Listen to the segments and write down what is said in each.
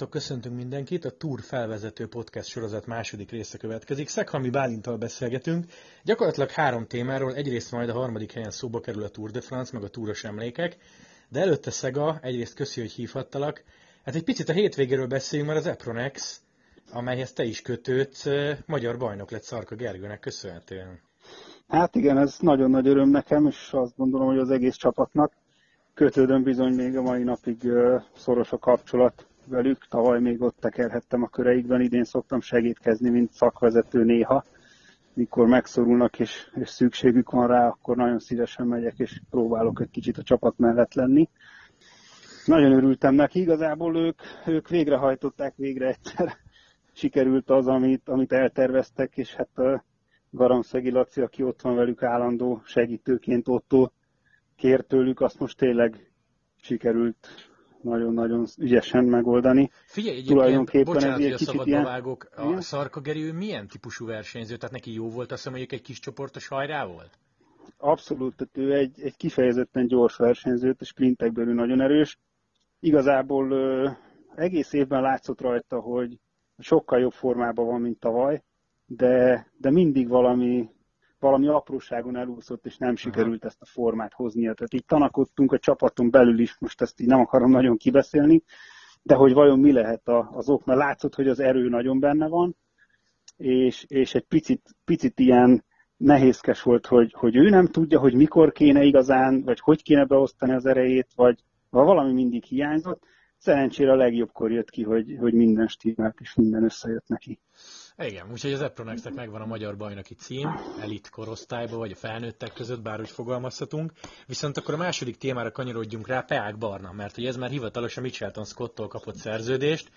Sziasztok, köszöntünk mindenkit! A Tour felvezető podcast sorozat második része következik. Szekhalmi Bálintal beszélgetünk. Gyakorlatilag három témáról, egyrészt majd a harmadik helyen szóba kerül a Tour de France, meg a túros emlékek, de előtte Szega, egyrészt köszi, hogy hívhattalak. Hát egy picit a hétvégéről beszéljünk, mert az Epronex, amelyhez te is kötődsz, magyar bajnok lett Szarka Gergőnek köszönhetően. Hát igen, ez nagyon nagy öröm nekem, és azt gondolom, hogy az egész csapatnak. Kötődöm bizony még a mai napig szoros a kapcsolat velük. Tavaly még ott tekerhettem a köreikben, idén szoktam segítkezni, mint szakvezető néha. Mikor megszorulnak és, és szükségük van rá, akkor nagyon szívesen megyek és próbálok egy kicsit a csapat mellett lenni. Nagyon örültem neki, igazából ők, ők végrehajtották végre egyszer. Sikerült az, amit, amit elterveztek, és hát a Garamszegi Laci, aki ott van velük állandó segítőként ott kért tőlük, azt most tényleg sikerült nagyon-nagyon ügyesen megoldani. Figyelj, egyébként, bocsánat, hogy a szabadba ilyen... vágok, a Igen? Szarkageri milyen típusú versenyző? Tehát neki jó volt azt mondjuk egy kis csoportos hajrá volt? Abszolút, tehát ő egy, egy kifejezetten gyors versenyző, és sprintekből ő nagyon erős. Igazából ö, egész évben látszott rajta, hogy sokkal jobb formában van, mint tavaly, de, de mindig valami valami apróságon elúszott, és nem sikerült ezt a formát hoznia. Tehát így tanakodtunk a csapaton belül is, most ezt így nem akarom nagyon kibeszélni, de hogy vajon mi lehet az ok, mert látszott, hogy az erő nagyon benne van, és, és egy picit, picit ilyen nehézkes volt, hogy, hogy ő nem tudja, hogy mikor kéne igazán, vagy hogy kéne beosztani az erejét, vagy valami mindig hiányzott. Szerencsére a legjobbkor jött ki, hogy, hogy minden stimmelt, és minden összejött neki. Igen, úgyhogy az Epronexnek megvan a magyar bajnoki cím, elit korosztályba, vagy a felnőttek között, bár úgy fogalmazhatunk. Viszont akkor a második témára kanyarodjunk rá, Peák Barna, mert hogy ez már hivatalosan Mitchelton Scott-tól kapott szerződést.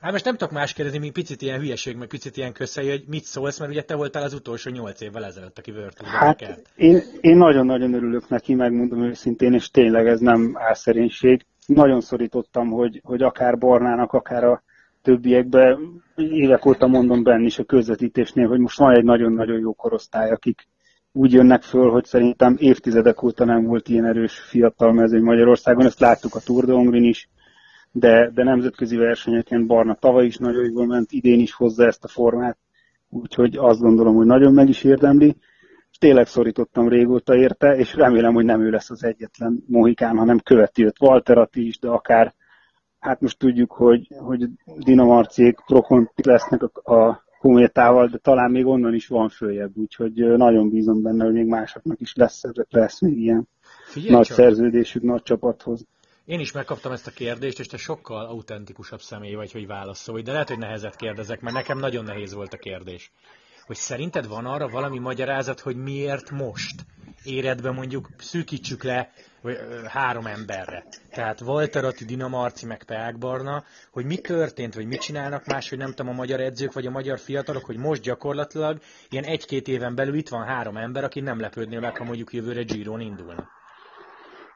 Hát most nem tudok más kérdezni, mint picit ilyen hülyeség, meg picit ilyen köszei, hogy mit szólsz, mert ugye te voltál az utolsó nyolc évvel ezelőtt, aki Virtus Hát én, én nagyon-nagyon örülök neki, megmondom őszintén, és tényleg ez nem álszerénység. Nagyon szorítottam, hogy, hogy akár Barnának, akár a többiekbe, évek óta mondom benne is a közvetítésnél, hogy most van egy nagyon-nagyon jó korosztály, akik úgy jönnek föl, hogy szerintem évtizedek óta nem volt ilyen erős fiatal mezőny Magyarországon, ezt láttuk a Tour de Hongrin is, de, de nemzetközi versenyeken Barna tavaly is nagyon jól ment, idén is hozza ezt a formát, úgyhogy azt gondolom, hogy nagyon meg is érdemli, és tényleg szorítottam régóta érte, és remélem, hogy nem ő lesz az egyetlen mohikán, hanem követi őt Walterati is, de akár hát most tudjuk, hogy, hogy Dinamarciék rokon lesznek a, a Kométával, de talán még onnan is van följebb, úgyhogy nagyon bízom benne, hogy még másoknak is lesz, lesz még ilyen Figyelj nagy csak. szerződésük nagy csapathoz. Én is megkaptam ezt a kérdést, és te sokkal autentikusabb személy vagy, hogy válaszolj, de lehet, hogy nehezet kérdezek, mert nekem nagyon nehéz volt a kérdés. Hogy szerinted van arra valami magyarázat, hogy miért most éred be mondjuk, szűkítsük le három emberre. Tehát Walter Atti, Dina Marci, meg Peák Barna, hogy mi történt, vagy mit csinálnak más, hogy nem tudom, a magyar edzők, vagy a magyar fiatalok, hogy most gyakorlatilag ilyen egy-két éven belül itt van három ember, aki nem lepődnél meg, ha mondjuk jövőre Giron indulna.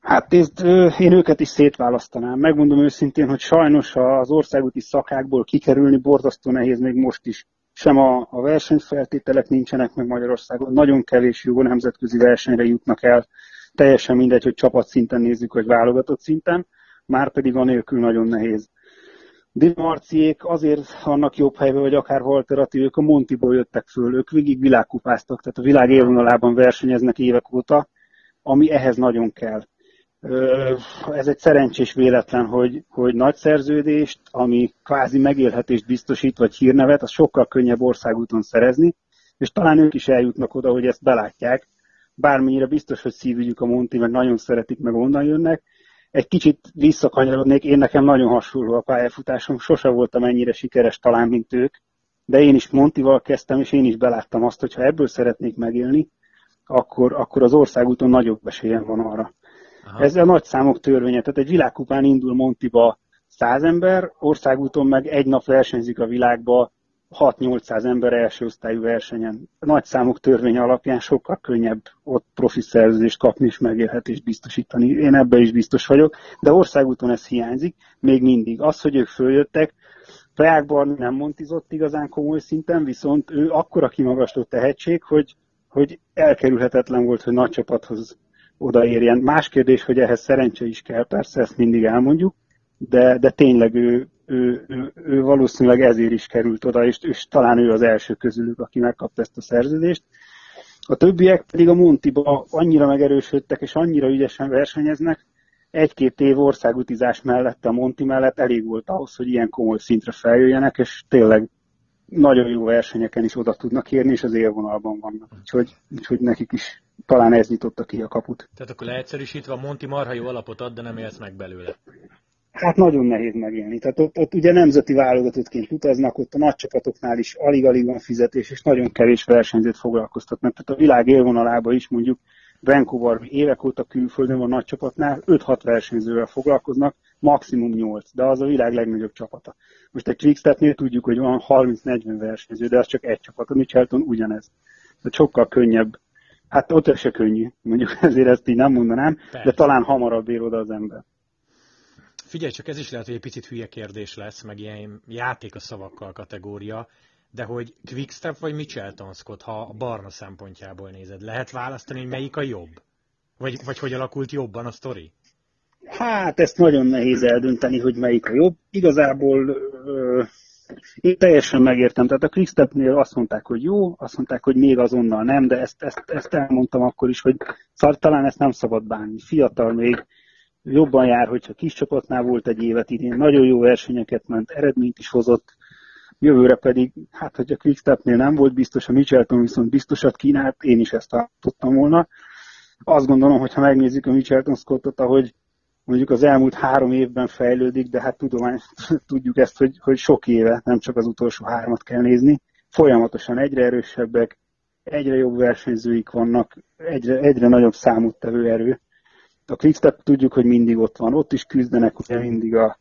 Hát ezt, én őket is szétválasztanám. Megmondom őszintén, hogy sajnos az országúti szakákból kikerülni borzasztó nehéz még most is. Sem a, a versenyfeltételek nincsenek meg Magyarországon, nagyon kevés jó nemzetközi versenyre jutnak el teljesen mindegy, hogy csapatszinten nézzük, vagy válogatott szinten, már pedig nélkül nagyon nehéz. Dimarciék azért annak jobb helyben, vagy akár Walter Atti, ők a Montiból jöttek föl, ők végig világkupáztak, tehát a világ élvonalában versenyeznek évek óta, ami ehhez nagyon kell. Ez egy szerencsés véletlen, hogy, hogy nagy szerződést, ami kvázi megélhetést biztosít, vagy hírnevet, az sokkal könnyebb országúton szerezni, és talán ők is eljutnak oda, hogy ezt belátják, bármennyire biztos, hogy szívügyük a Monti, meg nagyon szeretik, meg onnan jönnek. Egy kicsit visszakanyarodnék, én nekem nagyon hasonló a pályafutásom, sose voltam ennyire sikeres talán, mint ők, de én is Montival kezdtem, és én is beláttam azt, hogy ha ebből szeretnék megélni, akkor, akkor az országúton nagyobb esélyem van arra. Aha. Ez a nagy számok törvénye, tehát egy világkupán indul Montiba száz ember, országúton meg egy nap versenyzik a világba 6-800 ember első osztályú versenyen. Nagy számok törvény alapján sokkal könnyebb ott profi szerződést kapni és megélhetést biztosítani. Én ebben is biztos vagyok, de országúton ez hiányzik, még mindig. Az, hogy ők följöttek, Prágban nem montizott igazán komoly szinten, viszont ő akkora kimagasló tehetség, hogy, hogy elkerülhetetlen volt, hogy nagy csapathoz odaérjen. Más kérdés, hogy ehhez szerencse is kell, persze ezt mindig elmondjuk, de, de tényleg ő ő, ő, ő valószínűleg ezért is került oda, és, és talán ő az első közülük, aki megkapta ezt a szerződést. A többiek pedig a Montiba annyira megerősödtek, és annyira ügyesen versenyeznek, egy-két év országutizás mellett, a Monti mellett elég volt ahhoz, hogy ilyen komoly szintre feljöjjenek, és tényleg nagyon jó versenyeken is oda tudnak érni, és az élvonalban vannak. Úgyhogy, úgyhogy nekik is talán ez nyitotta ki a kaput. Tehát akkor leegyszerűsítve a Monti marha jó alapot ad, de nem élsz meg belőle. Hát nagyon nehéz megélni. Tehát ott, ott ugye nemzeti válogatottként utaznak, ott a nagy csapatoknál is alig-alig van fizetés, és nagyon kevés versenyzőt foglalkoztatnak. Tehát a világ élvonalában is mondjuk Vancouver évek óta külföldön van nagy csapatnál, 5-6 versenyzővel foglalkoznak, maximum 8, de az a világ legnagyobb csapata. Most egy Quickstepnél tudjuk, hogy van 30-40 versenyző, de az csak egy csapat, a Michelton ugyanez. Tehát sokkal könnyebb. Hát ott se könnyű, mondjuk ezért ezt így nem mondanám, Persze. de talán hamarabb ér oda az ember. Figyelj, csak ez is lehet, hogy egy picit hülye kérdés lesz, meg ilyen játék a szavakkal kategória, de hogy Quickstep vagy Michelton Scott, ha a barna szempontjából nézed, lehet választani, hogy melyik a jobb? Vagy, vagy hogy alakult jobban a sztori? Hát ezt nagyon nehéz eldönteni, hogy melyik a jobb. Igazából ö, én teljesen megértem. Tehát a Quickstepnél azt mondták, hogy jó, azt mondták, hogy még azonnal nem, de ezt, ezt, ezt elmondtam akkor is, hogy talán ezt nem szabad bánni. Fiatal még, jobban jár, hogyha kis csapatnál volt egy évet idén, nagyon jó versenyeket ment, eredményt is hozott, jövőre pedig, hát hogy a Quickstepnél nem volt biztos, a Michelton viszont biztosat kínált, én is ezt tudtam volna. Azt gondolom, hogy ha megnézzük a Michelton Scottot, ahogy mondjuk az elmúlt három évben fejlődik, de hát tudomány, tudjuk ezt, hogy, hogy sok éve, nem csak az utolsó hármat kell nézni. Folyamatosan egyre erősebbek, egyre jobb versenyzőik vannak, egyre, egyre nagyobb számút tevő erő. A Quickstep tudjuk, hogy mindig ott van, ott is küzdenek ugye mindig a,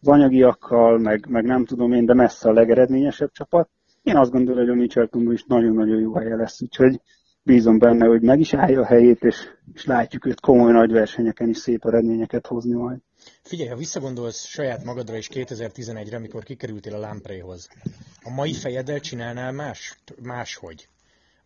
az anyagiakkal, meg, meg nem tudom én, de messze a legeredményesebb csapat. Én azt gondolom, hogy a Michelton is nagyon-nagyon jó helye lesz, úgyhogy bízom benne, hogy meg is állja a helyét, és, és látjuk őt komoly nagy versenyeken is szép eredményeket hozni majd. Figyelj, ha visszagondolsz saját magadra is 2011-re, amikor kikerültél a Lampréhoz, a mai fejeddel csinálnál más, máshogy?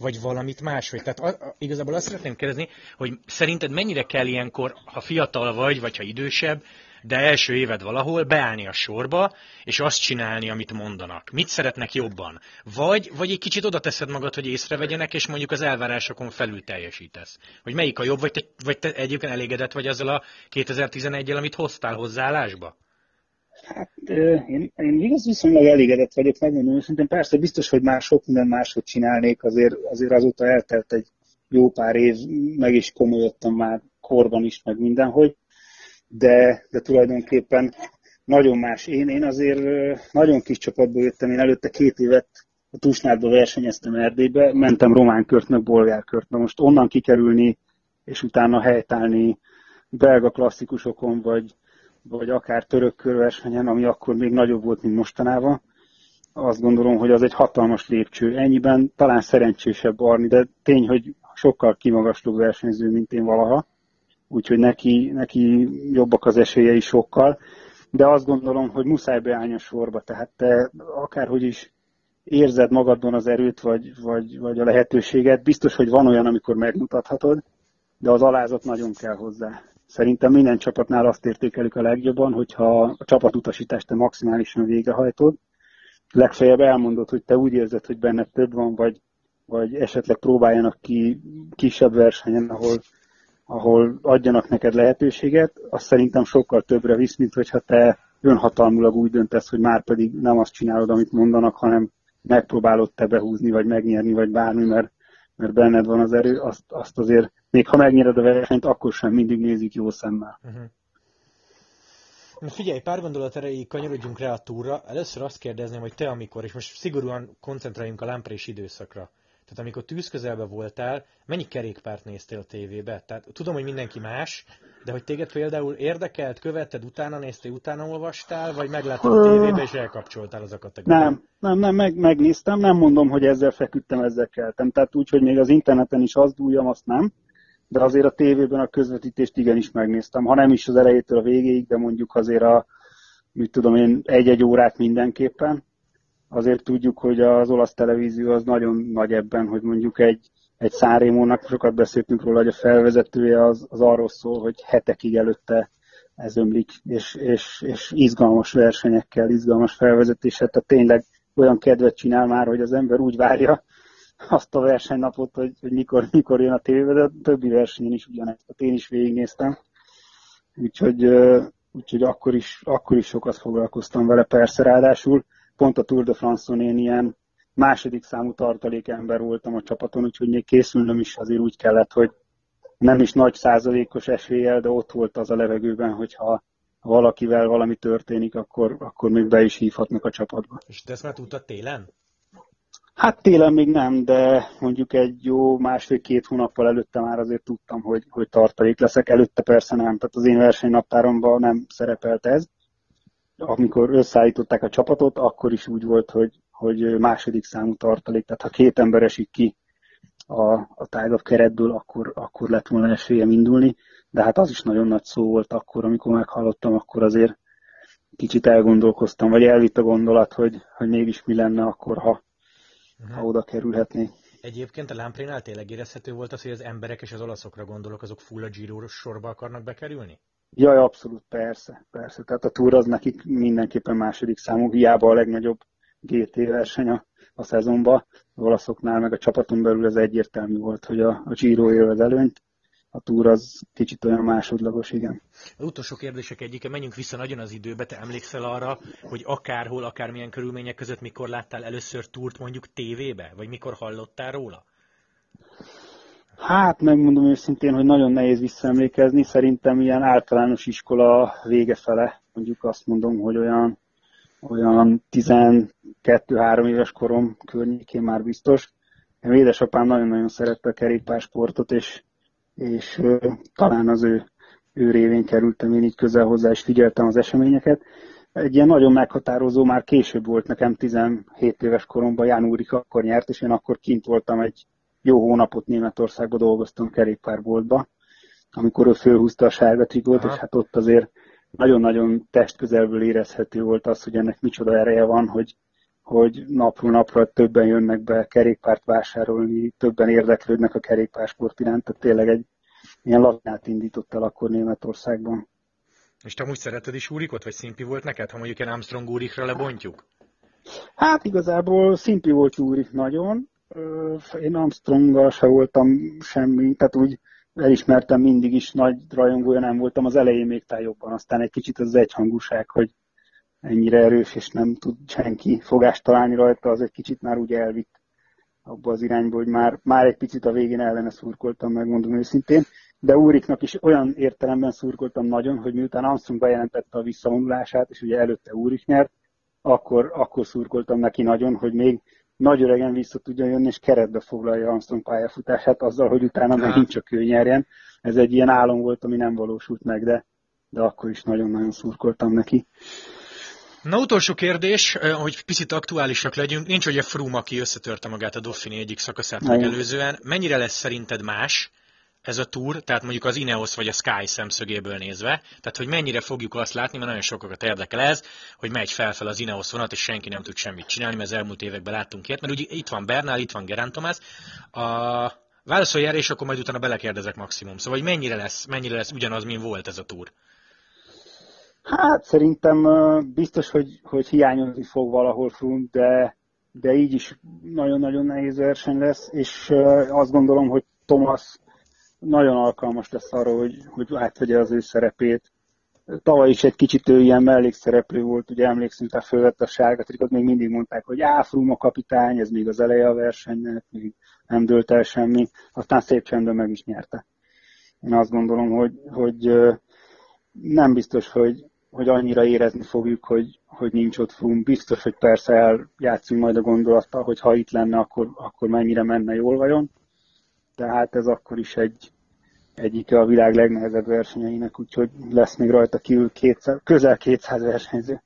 Vagy valamit máshogy? Tehát a, igazából azt szeretném kérdezni, hogy szerinted mennyire kell ilyenkor, ha fiatal vagy, vagy ha idősebb, de első éved valahol beállni a sorba, és azt csinálni, amit mondanak. Mit szeretnek jobban? Vagy, vagy egy kicsit oda teszed magad, hogy észrevegyenek, és mondjuk az elvárásokon felül teljesítesz. Hogy melyik a jobb, vagy te, vagy te egyébként elégedett vagy azzal a 2011-el, amit hoztál hozzáállásba? Hát én, én igaz viszonylag elégedett vagyok, megmondom őszintén. Persze biztos, hogy már sok minden máshogy csinálnék, azért, azért azóta eltelt egy jó pár év, meg is komolyodtam már korban is, meg mindenhogy de, de tulajdonképpen nagyon más. Én, én azért nagyon kis csapatból jöttem, én előtte két évet a Tusnádba versenyeztem Erdélybe, mentem román kört, meg bolgár kört. Na most onnan kikerülni, és utána helytállni belga klasszikusokon, vagy, vagy akár török körversenyen, ami akkor még nagyobb volt, mint mostanában, azt gondolom, hogy az egy hatalmas lépcső. Ennyiben talán szerencsésebb Arni, de tény, hogy sokkal kimagasló versenyző, mint én valaha úgyhogy neki, neki jobbak az esélyei sokkal, de azt gondolom, hogy muszáj beállni a sorba, tehát te akárhogy is érzed magadban az erőt, vagy, vagy, vagy a lehetőséget, biztos, hogy van olyan, amikor megmutathatod, de az alázat nagyon kell hozzá. Szerintem minden csapatnál azt értékelik a legjobban, hogyha a csapatutasítást te maximálisan végrehajtod, legfeljebb elmondod, hogy te úgy érzed, hogy benned több van, vagy, vagy esetleg próbáljanak ki kisebb versenyen, ahol ahol adjanak neked lehetőséget, az szerintem sokkal többre visz, mint hogyha te önhatalmulag úgy döntesz, hogy már pedig nem azt csinálod, amit mondanak, hanem megpróbálod te behúzni, vagy megnyerni, vagy bármi, mert, mert benned van az erő, azt, azt azért, még ha megnyered a versenyt, akkor sem mindig nézik jó szemmel. Uh-huh. Figyelj, pár gondolat erejéig kanyarodjunk rá a túra. Először azt kérdezném, hogy te amikor, és most szigorúan koncentráljunk a lámprés időszakra. Tehát amikor tűz közelbe voltál, mennyi kerékpárt néztél tévébe? Tehát tudom, hogy mindenki más, de hogy téged például érdekelt, követted, utána néztél, utána olvastál, vagy megláttad a tévébe, és elkapcsoltál az a kategóriát? Nem, nem, nem, meg, megnéztem, nem mondom, hogy ezzel feküdtem, ezzel keltem. Tehát úgy, hogy még az interneten is azt dúljam, azt nem, de azért a tévében a közvetítést igenis megnéztem. Ha nem is az elejétől a végéig, de mondjuk azért a, mit tudom én, egy-egy órát mindenképpen azért tudjuk, hogy az olasz televízió az nagyon nagy ebben, hogy mondjuk egy, egy Szárémónak, sokat beszéltünk róla, hogy a felvezetője az, az arról szól, hogy hetekig előtte ez ömlik, és, és, és izgalmas versenyekkel, izgalmas felvezetéssel, tehát tényleg olyan kedvet csinál már, hogy az ember úgy várja azt a versenynapot, hogy, hogy mikor, mikor jön a tévébe, de a többi versenyen is ugyanezt, hát én is végignéztem. Úgyhogy, úgyhogy akkor, is, akkor is sokat foglalkoztam vele, persze ráadásul pont a Tour de France-on én ilyen második számú tartalékember voltam a csapaton, úgyhogy még készülnöm is azért úgy kellett, hogy nem is nagy százalékos eséllyel, de ott volt az a levegőben, hogyha valakivel valami történik, akkor, akkor még be is hívhatnak a csapatba. És te ezt már tudtad télen? Hát télen még nem, de mondjuk egy jó másfél-két hónappal előtte már azért tudtam, hogy, hogy tartalék leszek. Előtte persze nem, tehát az én versenynaptáromban nem szerepelt ez. Amikor összeállították a csapatot, akkor is úgy volt, hogy, hogy második számú tartalék, tehát ha két ember esik ki a, a tágabb keretből, akkor, akkor lett volna esélyem indulni, de hát az is nagyon nagy szó volt akkor, amikor meghallottam, akkor azért kicsit elgondolkoztam, vagy elvitt a gondolat, hogy, hogy mégis mi lenne akkor, ha, uh-huh. ha oda kerülhetné. Egyébként a Lamprénál tényleg érezhető volt az, hogy az emberek és az olaszokra gondolok, azok full a Giro sorba akarnak bekerülni? Jaj, abszolút, persze, persze. Tehát a túr az nekik mindenképpen második számú, hiába a legnagyobb GT verseny a, a szezonban. Az olaszoknál meg a csapaton belül ez egyértelmű volt, hogy a, a Giro az előnyt, a túr az kicsit olyan másodlagos, igen. A utolsó kérdések egyike, menjünk vissza nagyon az időbe, te emlékszel arra, hogy akárhol, akármilyen körülmények között mikor láttál először túrt mondjuk tévébe, vagy mikor hallottál róla? Hát megmondom őszintén, hogy nagyon nehéz visszaemlékezni. Szerintem ilyen általános iskola vége fele, mondjuk azt mondom, hogy olyan, olyan 12-3 éves korom környékén már biztos. Én édesapám nagyon-nagyon szerette a kerékpársportot, és, és talán az ő, ő révén kerültem én így közel hozzá, és figyeltem az eseményeket. Egy ilyen nagyon meghatározó már később volt nekem, 17 éves koromban, Ján Úrik akkor nyert, és én akkor kint voltam egy jó hónapot Németországban dolgoztam kerékpárboltba, amikor ő fölhúzta a sárga trikót, és hát ott azért nagyon-nagyon testközelből érezhető volt az, hogy ennek micsoda ereje van, hogy, hogy napról napra többen jönnek be kerékpárt vásárolni, többen érdeklődnek a kerékpársport iránt, tehát tényleg egy ilyen lavinát indított el akkor Németországban. És te úgy szereted is úrikot, vagy szimpi volt neked, ha mondjuk egy Armstrong úrikra lebontjuk? Hát igazából szimpi volt úrik nagyon, én Armstronggal se voltam semmi, tehát úgy elismertem mindig is, nagy rajongója nem voltam, az elején még talán jobban, aztán egy kicsit az egyhangúság, hogy ennyire erős, és nem tud senki fogást találni rajta, az egy kicsit már úgy elvitt abba az irányba, hogy már, már egy picit a végén ellene szurkoltam, megmondom őszintén, de Úriknak is olyan értelemben szurkoltam nagyon, hogy miután Armstrong bejelentette a visszavonulását, és ugye előtte Úrik nyert, akkor, akkor szurkoltam neki nagyon, hogy még nagy öregen vissza tudja jönni, és keretbe foglalja Armstrong pályafutását azzal, hogy utána ja. megint csak ő nyerjen. Ez egy ilyen álom volt, ami nem valósult meg, de, de akkor is nagyon-nagyon szurkoltam neki. Na utolsó kérdés, hogy picit aktuálisak legyünk. Nincs ugye Froome, aki összetörte magát a Dauphine egyik szakaszát megelőzően. Mennyire lesz szerinted más ez a túr, tehát mondjuk az Ineos vagy a Sky szemszögéből nézve, tehát hogy mennyire fogjuk azt látni, mert nagyon sokakat érdekel ez, hogy megy felfel az Ineos vonat, és senki nem tud semmit csinálni, mert az elmúlt években láttunk ilyet, mert ugye itt van Bernal, itt van Gerant Thomas, a válaszolj erre, és akkor majd utána belekérdezek maximum. Szóval, hogy mennyire lesz, mennyire lesz ugyanaz, mint volt ez a túr? Hát szerintem biztos, hogy, hogy hiányozni fog valahol Froome, de, de így is nagyon-nagyon nehéz verseny lesz, és azt gondolom, hogy Thomas nagyon alkalmas lesz arra, hogy, hogy átvegye az ő szerepét. Tavaly is egy kicsit ő ilyen mellékszereplő volt, ugye emlékszünk, tehát fölvette a sárga trikot, még mindig mondták, hogy á, Froome a kapitány, ez még az eleje a versenynek, még nem dőlt el semmi, aztán szép csendben meg is nyerte. Én azt gondolom, hogy, hogy nem biztos, hogy, hogy annyira érezni fogjuk, hogy, hogy nincs ott Froome. Biztos, hogy persze eljátszunk majd a gondolattal, hogy ha itt lenne, akkor, akkor mennyire menne jól vajon tehát ez akkor is egy, egyike a világ legnehezebb versenyeinek, úgyhogy lesz még rajta kívül 200, közel 200 versenyző.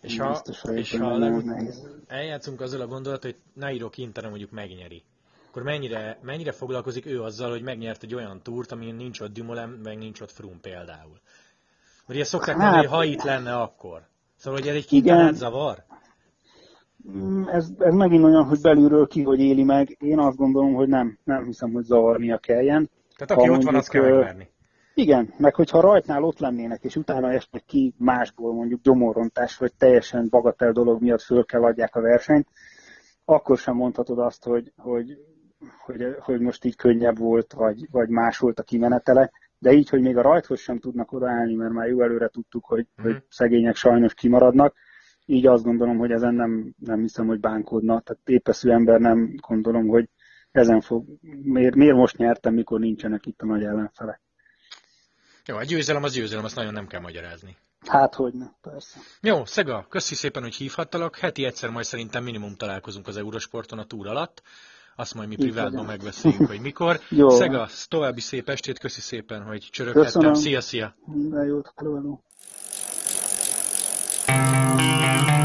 És ha, biztos, hogy és ha nehéz. eljátszunk azzal a gondolat, hogy Nairo Quintana mondjuk megnyeri, akkor mennyire, mennyire foglalkozik ő azzal, hogy megnyert egy olyan túrt, amin nincs ott Dumoulin, meg nincs ott Froome például? Mert ugye szokták hát, mondani, hogy ha itt lenne, akkor. Szóval, hogy ez egy Quintanát zavar? Mm, ez, ez megint olyan, hogy belülről ki, hogy éli meg. Én azt gondolom, hogy nem, nem hiszem, hogy zavarnia kelljen. Tehát aki ha ott van, azt kell megverni. Igen, meg hogyha rajtnál ott lennének, és utána esnek ki másból, mondjuk gyomorrontás, vagy teljesen bagatel dolog miatt föl kell adják a versenyt, akkor sem mondhatod azt, hogy, hogy, hogy, hogy most így könnyebb volt, vagy, vagy más volt a kimenetele, de így, hogy még a rajthoz sem tudnak odaállni, mert már jó előre tudtuk, hogy, mm. hogy szegények sajnos kimaradnak, így azt gondolom, hogy ezen nem, nem hiszem, hogy bánkódna. Tehát épeszű ember nem gondolom, hogy ezen fog, miért, miért most nyertem, mikor nincsenek itt a nagy ellenfelek. Jó, a győzelem az győzelem, azt nagyon nem kell magyarázni. Hát, hogy ne, persze. Jó, Szega, köszi szépen, hogy hívhattalak. Heti egyszer majd szerintem minimum találkozunk az Eurosporton a túr alatt. Azt majd mi privátban megbeszéljünk, hogy mikor. Jó. Szega, további szép estét, köszi szépen, hogy csöröghettem. Szia, szia! Minden jót, hello, hello. Thank you.